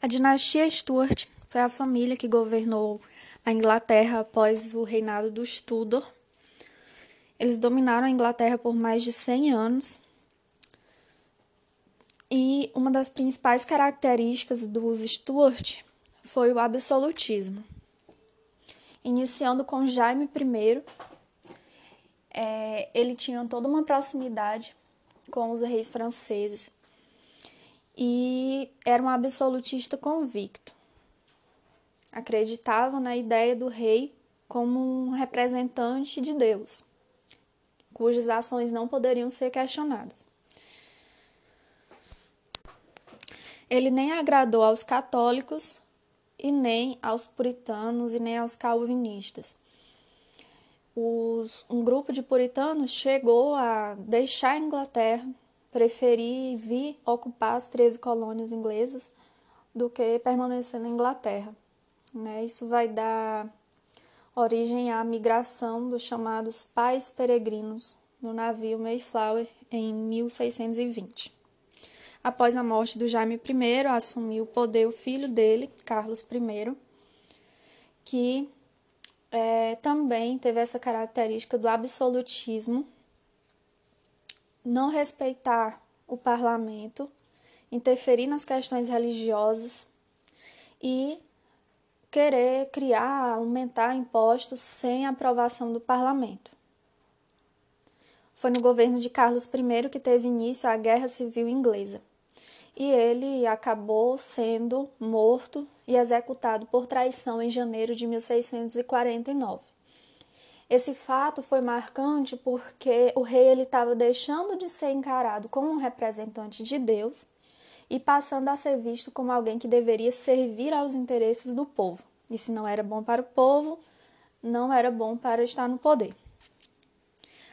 A dinastia Stuart foi a família que governou a Inglaterra após o reinado dos Tudor. Eles dominaram a Inglaterra por mais de 100 anos. E uma das principais características dos Stuart foi o absolutismo. Iniciando com Jaime I, é, ele tinha toda uma proximidade com os reis franceses e era um absolutista convicto. Acreditava na ideia do rei como um representante de Deus, cujas ações não poderiam ser questionadas. Ele nem agradou aos católicos e nem aos puritanos e nem aos calvinistas. Os, um grupo de puritanos chegou a deixar a Inglaterra, preferir vir ocupar as 13 colônias inglesas do que permanecer na Inglaterra. Né? Isso vai dar origem à migração dos chamados pais peregrinos no navio Mayflower em 1620. Após a morte do Jaime I, assumiu o poder o filho dele, Carlos I, que é, também teve essa característica do absolutismo, não respeitar o parlamento, interferir nas questões religiosas e querer criar, aumentar impostos sem aprovação do parlamento. Foi no governo de Carlos I que teve início a Guerra Civil Inglesa e ele acabou sendo morto e executado por traição em janeiro de 1649. Esse fato foi marcante porque o rei ele estava deixando de ser encarado como um representante de Deus e passando a ser visto como alguém que deveria servir aos interesses do povo. E se não era bom para o povo, não era bom para estar no poder.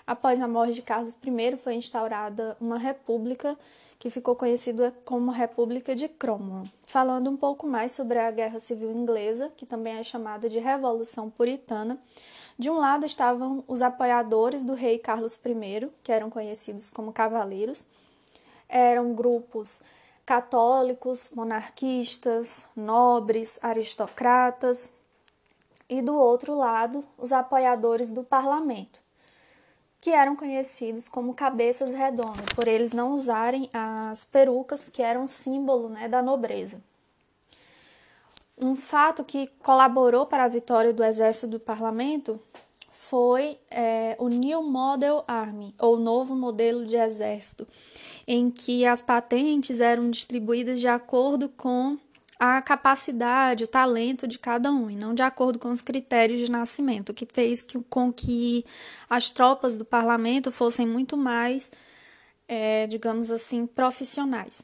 Após a morte de Carlos I, foi instaurada uma república que ficou conhecida como República de Cromwell. Falando um pouco mais sobre a Guerra Civil Inglesa, que também é chamada de Revolução Puritana, de um lado estavam os apoiadores do rei Carlos I, que eram conhecidos como cavaleiros. Eram grupos católicos, monarquistas, nobres, aristocratas, e do outro lado, os apoiadores do parlamento que eram conhecidos como cabeças redondas, por eles não usarem as perucas que eram símbolo né, da nobreza. Um fato que colaborou para a vitória do exército do parlamento foi é, o New Model Army, ou novo modelo de exército, em que as patentes eram distribuídas de acordo com a capacidade, o talento de cada um, e não de acordo com os critérios de nascimento, o que fez que, com que as tropas do parlamento fossem muito mais, é, digamos assim, profissionais.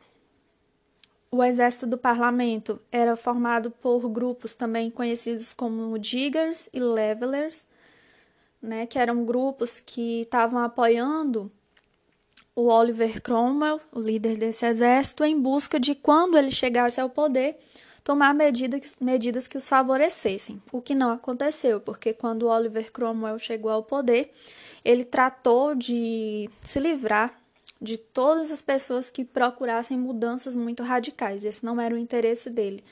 O exército do parlamento era formado por grupos também conhecidos como diggers e levelers, né, que eram grupos que estavam apoiando o Oliver Cromwell, o líder desse exército, em busca de, quando ele chegasse ao poder, tomar medidas, medidas que os favorecessem, o que não aconteceu, porque quando Oliver Cromwell chegou ao poder, ele tratou de se livrar de todas as pessoas que procurassem mudanças muito radicais. Esse não era o interesse dele,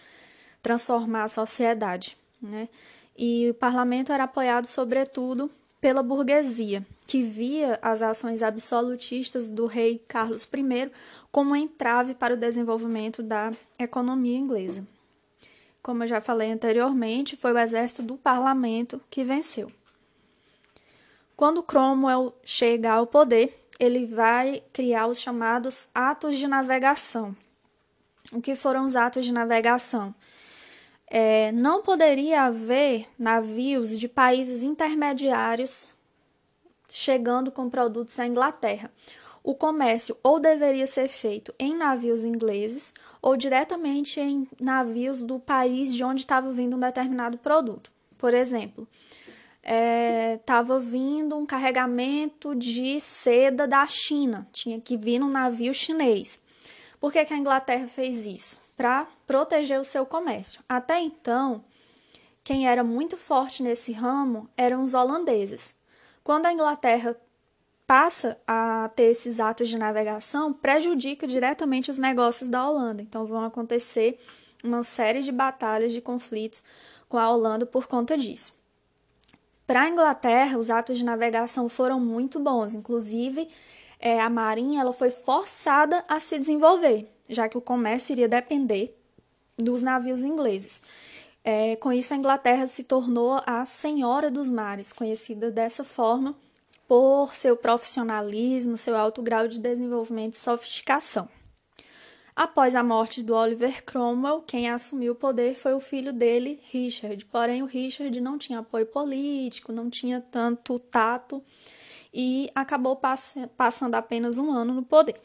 transformar a sociedade. Né? E o parlamento era apoiado, sobretudo, pela burguesia, que via as ações absolutistas do rei Carlos I como um entrave para o desenvolvimento da economia inglesa. Como eu já falei anteriormente, foi o exército do parlamento que venceu. Quando Cromwell chega ao poder, ele vai criar os chamados atos de navegação. O que foram os atos de navegação? É, não poderia haver navios de países intermediários chegando com produtos à Inglaterra. O comércio ou deveria ser feito em navios ingleses ou diretamente em navios do país de onde estava vindo um determinado produto. Por exemplo, estava é, vindo um carregamento de seda da China, tinha que vir num navio chinês. Por que, que a Inglaterra fez isso? Para proteger o seu comércio. Até então, quem era muito forte nesse ramo eram os holandeses. Quando a Inglaterra passa a ter esses atos de navegação prejudica diretamente os negócios da Holanda. Então vão acontecer uma série de batalhas, de conflitos com a Holanda por conta disso. Para a Inglaterra, os atos de navegação foram muito bons, inclusive é, a marinha ela foi forçada a se desenvolver, já que o comércio iria depender dos navios ingleses. É, com isso, a Inglaterra se tornou a senhora dos mares, conhecida dessa forma por seu profissionalismo, seu alto grau de desenvolvimento e sofisticação. Após a morte do Oliver Cromwell, quem assumiu o poder foi o filho dele, Richard. Porém, o Richard não tinha apoio político, não tinha tanto tato e acabou pass passando apenas um ano no poder.